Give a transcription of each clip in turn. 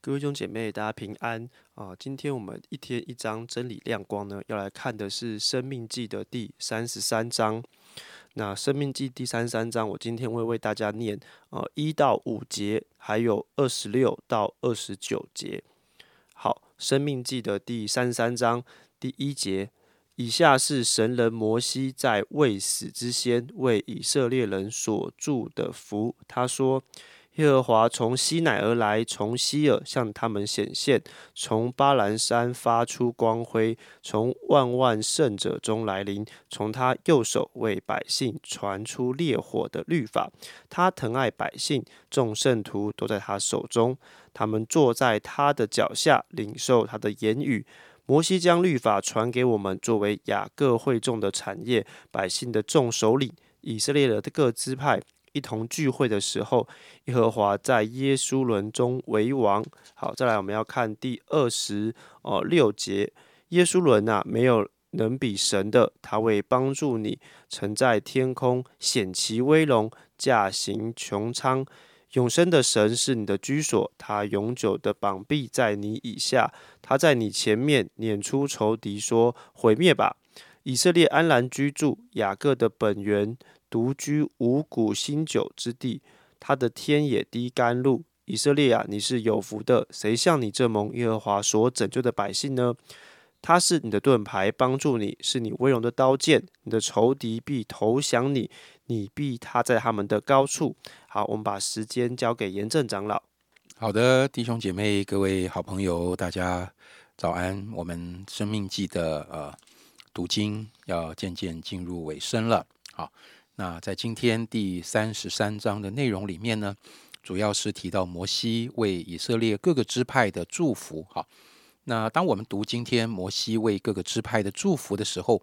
各位兄姐妹，大家平安啊！今天我们一天一章真理亮光呢，要来看的是《生命记》的第三十三章。那《生命记》第三十三章，我今天会为大家念呃一到五节，还有二十六到二十九节。好，《生命记》的第三十三章第一节，以下是神人摩西在未死之先为以色列人所祝的福。他说。耶和华从西乃而来，从西尔向他们显现，从巴兰山发出光辉，从万万圣者中来临，从他右手为百姓传出烈火的律法。他疼爱百姓，众圣徒都在他手中，他们坐在他的脚下，领受他的言语。摩西将律法传给我们，作为雅各会众的产业，百姓的众首领，以色列的各支派。一同聚会的时候，耶和华在耶稣伦中为王。好，再来我们要看第二十哦六节，耶稣伦啊，没有能比神的，他为帮助你，曾在天空显其威龙，驾行穹苍。永生的神是你的居所，他永久的膀臂在你以下，他在你前面撵出仇敌，说毁灭吧，以色列安然居住，雅各的本源。独居五谷新酒之地，他的天也滴甘露。以色列啊，你是有福的，谁像你这蒙耶和华所拯救的百姓呢？他是你的盾牌，帮助你，是你威荣的刀剑。你的仇敌必投降你，你必他在他们的高处。好，我们把时间交给严正长老。好的，弟兄姐妹，各位好朋友，大家早安。我们生命记的呃读经要渐渐进入尾声了。好。那在今天第三十三章的内容里面呢，主要是提到摩西为以色列各个支派的祝福。哈，那当我们读今天摩西为各个支派的祝福的时候，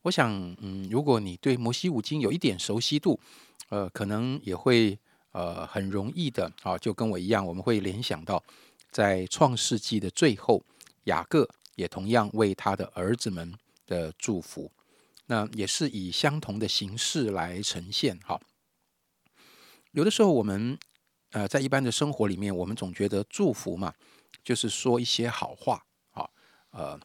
我想，嗯，如果你对摩西五经有一点熟悉度，呃，可能也会呃很容易的啊，就跟我一样，我们会联想到在创世纪的最后，雅各也同样为他的儿子们的祝福。那也是以相同的形式来呈现。哈，有的时候我们呃在一般的生活里面，我们总觉得祝福嘛，就是说一些好话，啊，呃，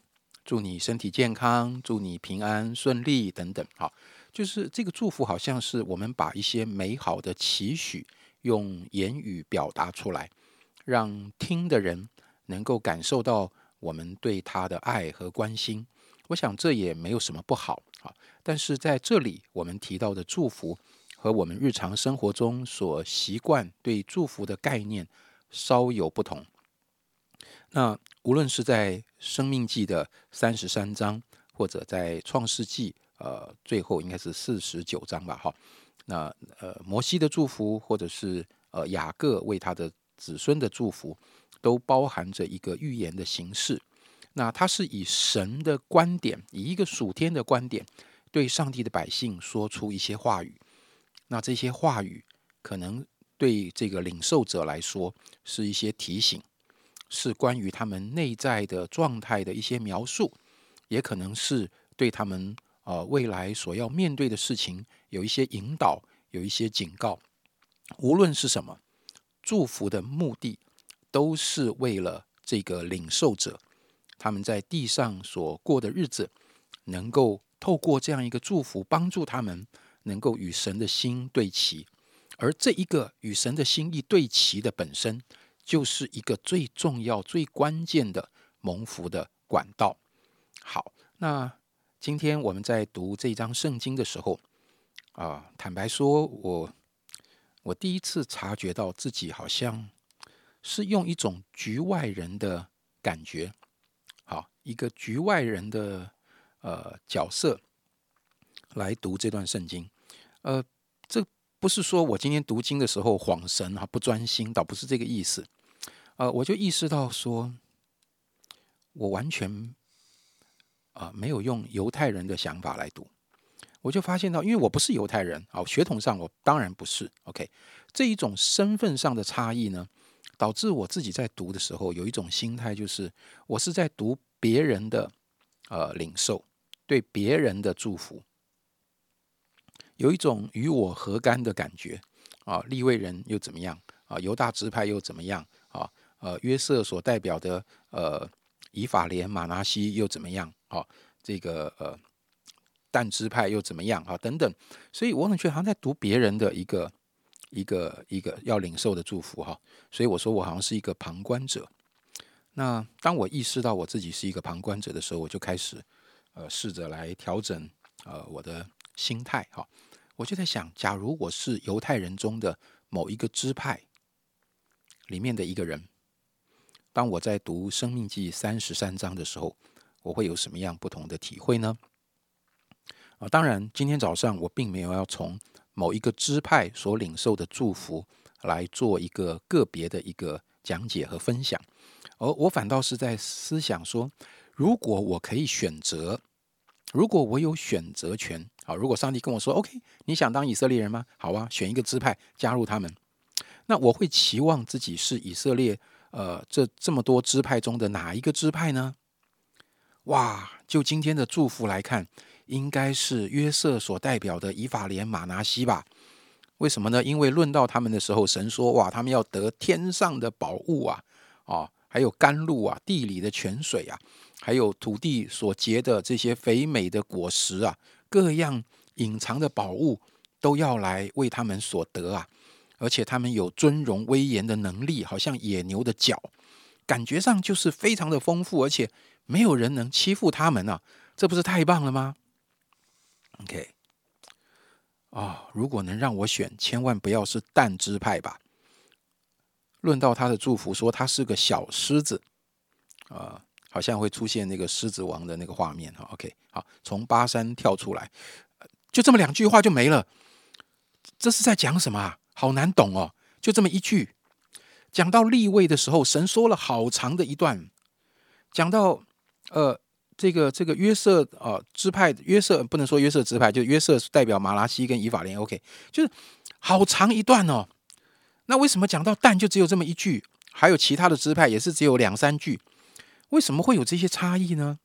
祝你身体健康，祝你平安顺利等等。好，就是这个祝福好像是我们把一些美好的期许用言语表达出来，让听的人能够感受到我们对他的爱和关心。我想这也没有什么不好。但是在这里，我们提到的祝福和我们日常生活中所习惯对祝福的概念稍有不同。那无论是在《生命记》的三十三章，或者在《创世纪》呃最后应该是四十九章吧，哈。那呃摩西的祝福，或者是呃雅各为他的子孙的祝福，都包含着一个预言的形式。那他是以神的观点，以一个属天的观点。对上帝的百姓说出一些话语，那这些话语可能对这个领受者来说是一些提醒，是关于他们内在的状态的一些描述，也可能是对他们呃未来所要面对的事情有一些引导，有一些警告。无论是什么，祝福的目的都是为了这个领受者他们在地上所过的日子能够。透过这样一个祝福，帮助他们能够与神的心对齐，而这一个与神的心意对齐的本身，就是一个最重要、最关键的蒙福的管道。好，那今天我们在读这张圣经的时候，啊，坦白说，我我第一次察觉到自己好像是用一种局外人的感觉，一个局外人的。呃，角色来读这段圣经，呃，这不是说我今天读经的时候恍神啊，不专心，倒不是这个意思。呃，我就意识到说，我完全啊没有用犹太人的想法来读，我就发现到，因为我不是犹太人啊，血统上我当然不是。OK，这一种身份上的差异呢，导致我自己在读的时候有一种心态，就是我是在读别人的呃领受，对别人的祝福，有一种与我何干的感觉啊。立位人又怎么样啊？犹大支派又怎么样啊？呃，约瑟所代表的呃以法莲、马拿西又怎么样啊？这个呃。但支派又怎么样啊？等等，所以我总觉好像在读别人的一个一个一个要领受的祝福哈。所以我说我好像是一个旁观者。那当我意识到我自己是一个旁观者的时候，我就开始呃试着来调整呃我的心态哈。我就在想，假如我是犹太人中的某一个支派里面的一个人，当我在读《生命记》三十三章的时候，我会有什么样不同的体会呢？啊，当然，今天早上我并没有要从某一个支派所领受的祝福来做一个个别的一个讲解和分享，而我反倒是在思想说，如果我可以选择，如果我有选择权，好，如果上帝跟我说，OK，你想当以色列人吗？好啊，选一个支派加入他们，那我会期望自己是以色列，呃，这这么多支派中的哪一个支派呢？哇，就今天的祝福来看。应该是约瑟所代表的以法莲、马拿西吧？为什么呢？因为论到他们的时候，神说：“哇，他们要得天上的宝物啊，啊，还有甘露啊，地里的泉水啊，还有土地所结的这些肥美的果实啊，各样隐藏的宝物都要来为他们所得啊！而且他们有尊荣威严的能力，好像野牛的角，感觉上就是非常的丰富，而且没有人能欺负他们啊！这不是太棒了吗？” OK，啊，如果能让我选，千万不要是蛋支派吧。论到他的祝福，说他是个小狮子，啊，好像会出现那个狮子王的那个画面哈。OK，好，从巴山跳出来，就这么两句话就没了。这是在讲什么啊？好难懂哦，就这么一句。讲到立位的时候，神说了好长的一段，讲到呃。这个这个约瑟啊支派约瑟不能说约瑟支派，就约瑟代表马拉西跟以法莲。OK，就是好长一段哦。那为什么讲到但就只有这么一句？还有其他的支派也是只有两三句？为什么会有这些差异呢？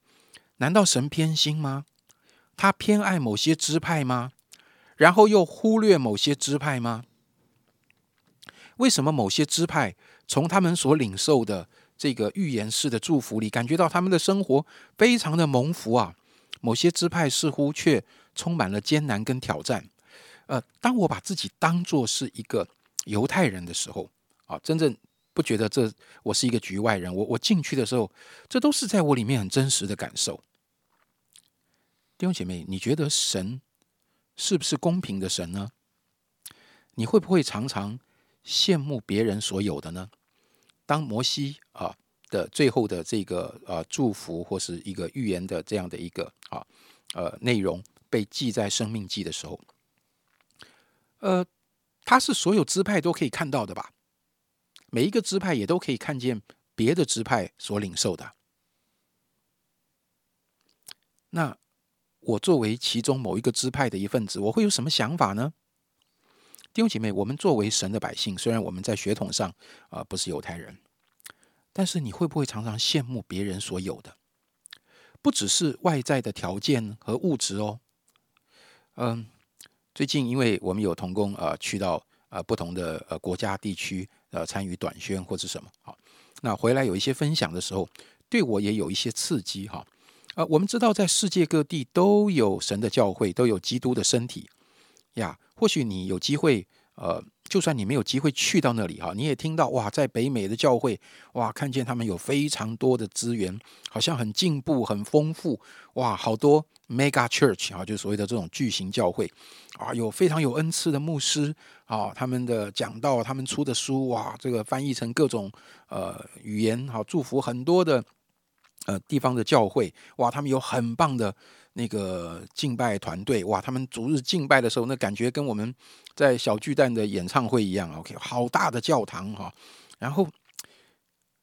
难道神偏心吗？他偏爱某些支派吗？然后又忽略某些支派吗？为什么某些支派从他们所领受的？这个预言式的祝福里，感觉到他们的生活非常的蒙福啊。某些支派似乎却充满了艰难跟挑战。呃，当我把自己当作是一个犹太人的时候，啊，真正不觉得这我是一个局外人。我我进去的时候，这都是在我里面很真实的感受。弟兄姐妹，你觉得神是不是公平的神呢？你会不会常常羡慕别人所有的呢？当摩西啊的最后的这个呃祝福或是一个预言的这样的一个啊呃内容被记在生命记的时候，呃，他是所有支派都可以看到的吧？每一个支派也都可以看见别的支派所领受的。那我作为其中某一个支派的一份子，我会有什么想法呢？弟兄姐妹，我们作为神的百姓，虽然我们在血统上啊不是犹太人，但是你会不会常常羡慕别人所有的？不只是外在的条件和物质哦。嗯，最近因为我们有同工呃去到呃不同的呃国家地区呃参与短宣或者什么，好，那回来有一些分享的时候，对我也有一些刺激哈。呃，我们知道在世界各地都有神的教会，都有基督的身体呀。或许你有机会，呃，就算你没有机会去到那里哈，你也听到哇，在北美的教会哇，看见他们有非常多的资源，好像很进步、很丰富哇，好多 mega church 啊，就所谓的这种巨型教会啊，有非常有恩赐的牧师啊，他们的讲道、他们出的书哇，这个翻译成各种呃语言，好祝福很多的呃地方的教会哇，他们有很棒的。那个敬拜团队哇，他们逐日敬拜的时候，那感觉跟我们在小巨蛋的演唱会一样。OK，好大的教堂哈。然后，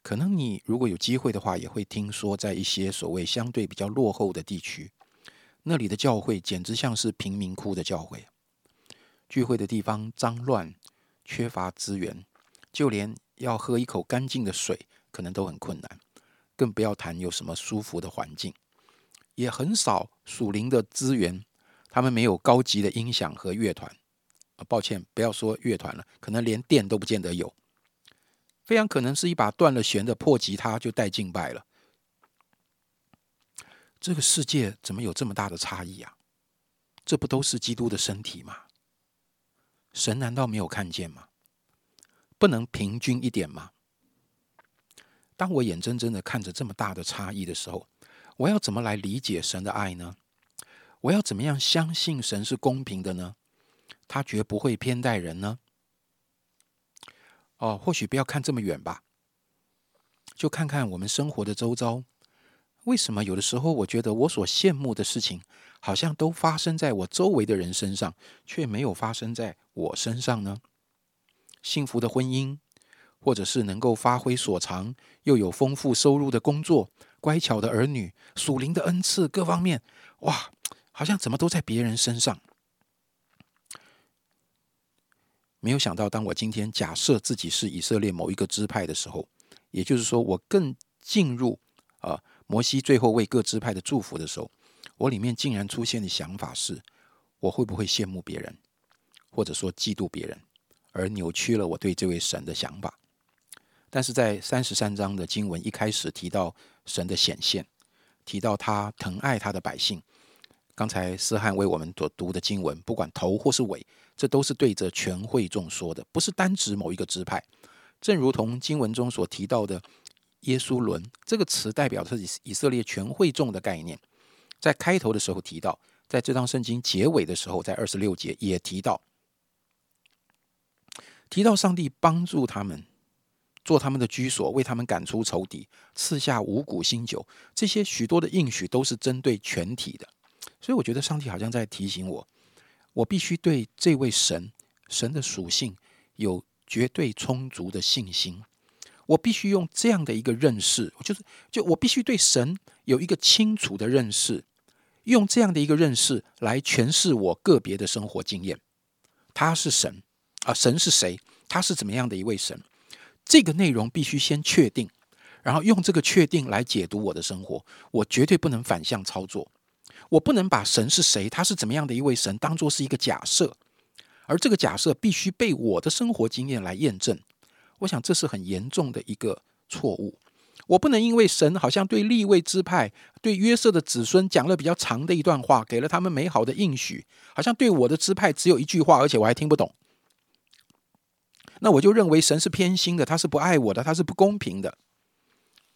可能你如果有机会的话，也会听说在一些所谓相对比较落后的地区，那里的教会简直像是贫民窟的教会，聚会的地方脏乱，缺乏资源，就连要喝一口干净的水可能都很困难，更不要谈有什么舒服的环境，也很少属灵的资源。他们没有高级的音响和乐团，啊，抱歉，不要说乐团了，可能连电都不见得有。非常可能是一把断了弦的破吉他就带敬拜了。这个世界怎么有这么大的差异啊？这不都是基督的身体吗？神难道没有看见吗？不能平均一点吗？当我眼睁睁的看着这么大的差异的时候，我要怎么来理解神的爱呢？我要怎么样相信神是公平的呢？他绝不会偏待人呢？哦，或许不要看这么远吧，就看看我们生活的周遭。为什么有的时候我觉得我所羡慕的事情，好像都发生在我周围的人身上，却没有发生在我身上呢？幸福的婚姻，或者是能够发挥所长又有丰富收入的工作，乖巧的儿女，属灵的恩赐，各方面，哇，好像怎么都在别人身上。没有想到，当我今天假设自己是以色列某一个支派的时候，也就是说，我更进入啊。摩西最后为各支派的祝福的时候，我里面竟然出现的想法是：我会不会羡慕别人，或者说嫉妒别人，而扭曲了我对这位神的想法？但是在三十三章的经文一开始提到神的显现，提到他疼爱他的百姓。刚才思翰为我们所读的经文，不管头或是尾，这都是对着全会众说的，不是单指某一个支派。正如同经文中所提到的。耶稣伦这个词代表的是以色列全会众的概念，在开头的时候提到，在这张圣经结尾的时候，在二十六节也提到，提到上帝帮助他们做他们的居所，为他们赶出仇敌，赐下五谷新酒，这些许多的应许都是针对全体的。所以我觉得上帝好像在提醒我，我必须对这位神神的属性有绝对充足的信心。我必须用这样的一个认识，就是就我必须对神有一个清楚的认识，用这样的一个认识来诠释我个别的生活经验。他是神啊，神是谁？他是怎么样的一位神？这个内容必须先确定，然后用这个确定来解读我的生活。我绝对不能反向操作，我不能把神是谁，他是怎么样的一位神当做是一个假设，而这个假设必须被我的生活经验来验证。我想这是很严重的一个错误。我不能因为神好像对立位支派、对约瑟的子孙讲了比较长的一段话，给了他们美好的应许，好像对我的支派只有一句话，而且我还听不懂。那我就认为神是偏心的，他是不爱我的，他是不公平的。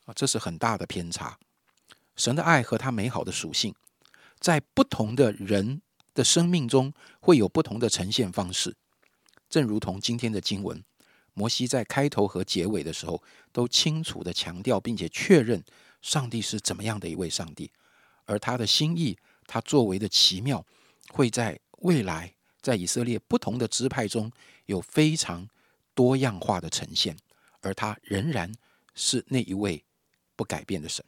啊，这是很大的偏差。神的爱和他美好的属性，在不同的人的生命中会有不同的呈现方式，正如同今天的经文。摩西在开头和结尾的时候，都清楚的强调并且确认上帝是怎么样的一位上帝，而他的心意，他作为的奇妙，会在未来在以色列不同的支派中有非常多样化的呈现，而他仍然是那一位不改变的神。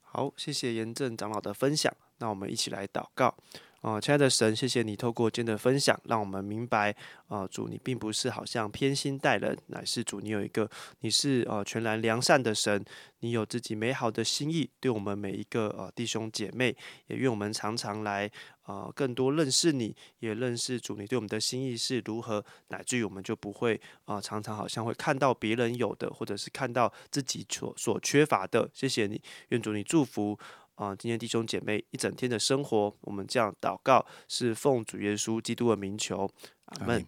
好，谢谢严正长老的分享，那我们一起来祷告。哦，亲爱的神，谢谢你透过今天的分享，让我们明白，啊，主你并不是好像偏心待人，乃是主你有一个，你是呃全然良善的神，你有自己美好的心意，对我们每一个呃弟兄姐妹，也愿我们常常来啊更多认识你，也认识主你对我们的心意是如何，乃至于我们就不会啊常常好像会看到别人有的，或者是看到自己所所缺乏的。谢谢你，愿主你祝福。啊，今天弟兄姐妹一整天的生活，我们这样祷告，是奉主耶稣基督的名求，阿门。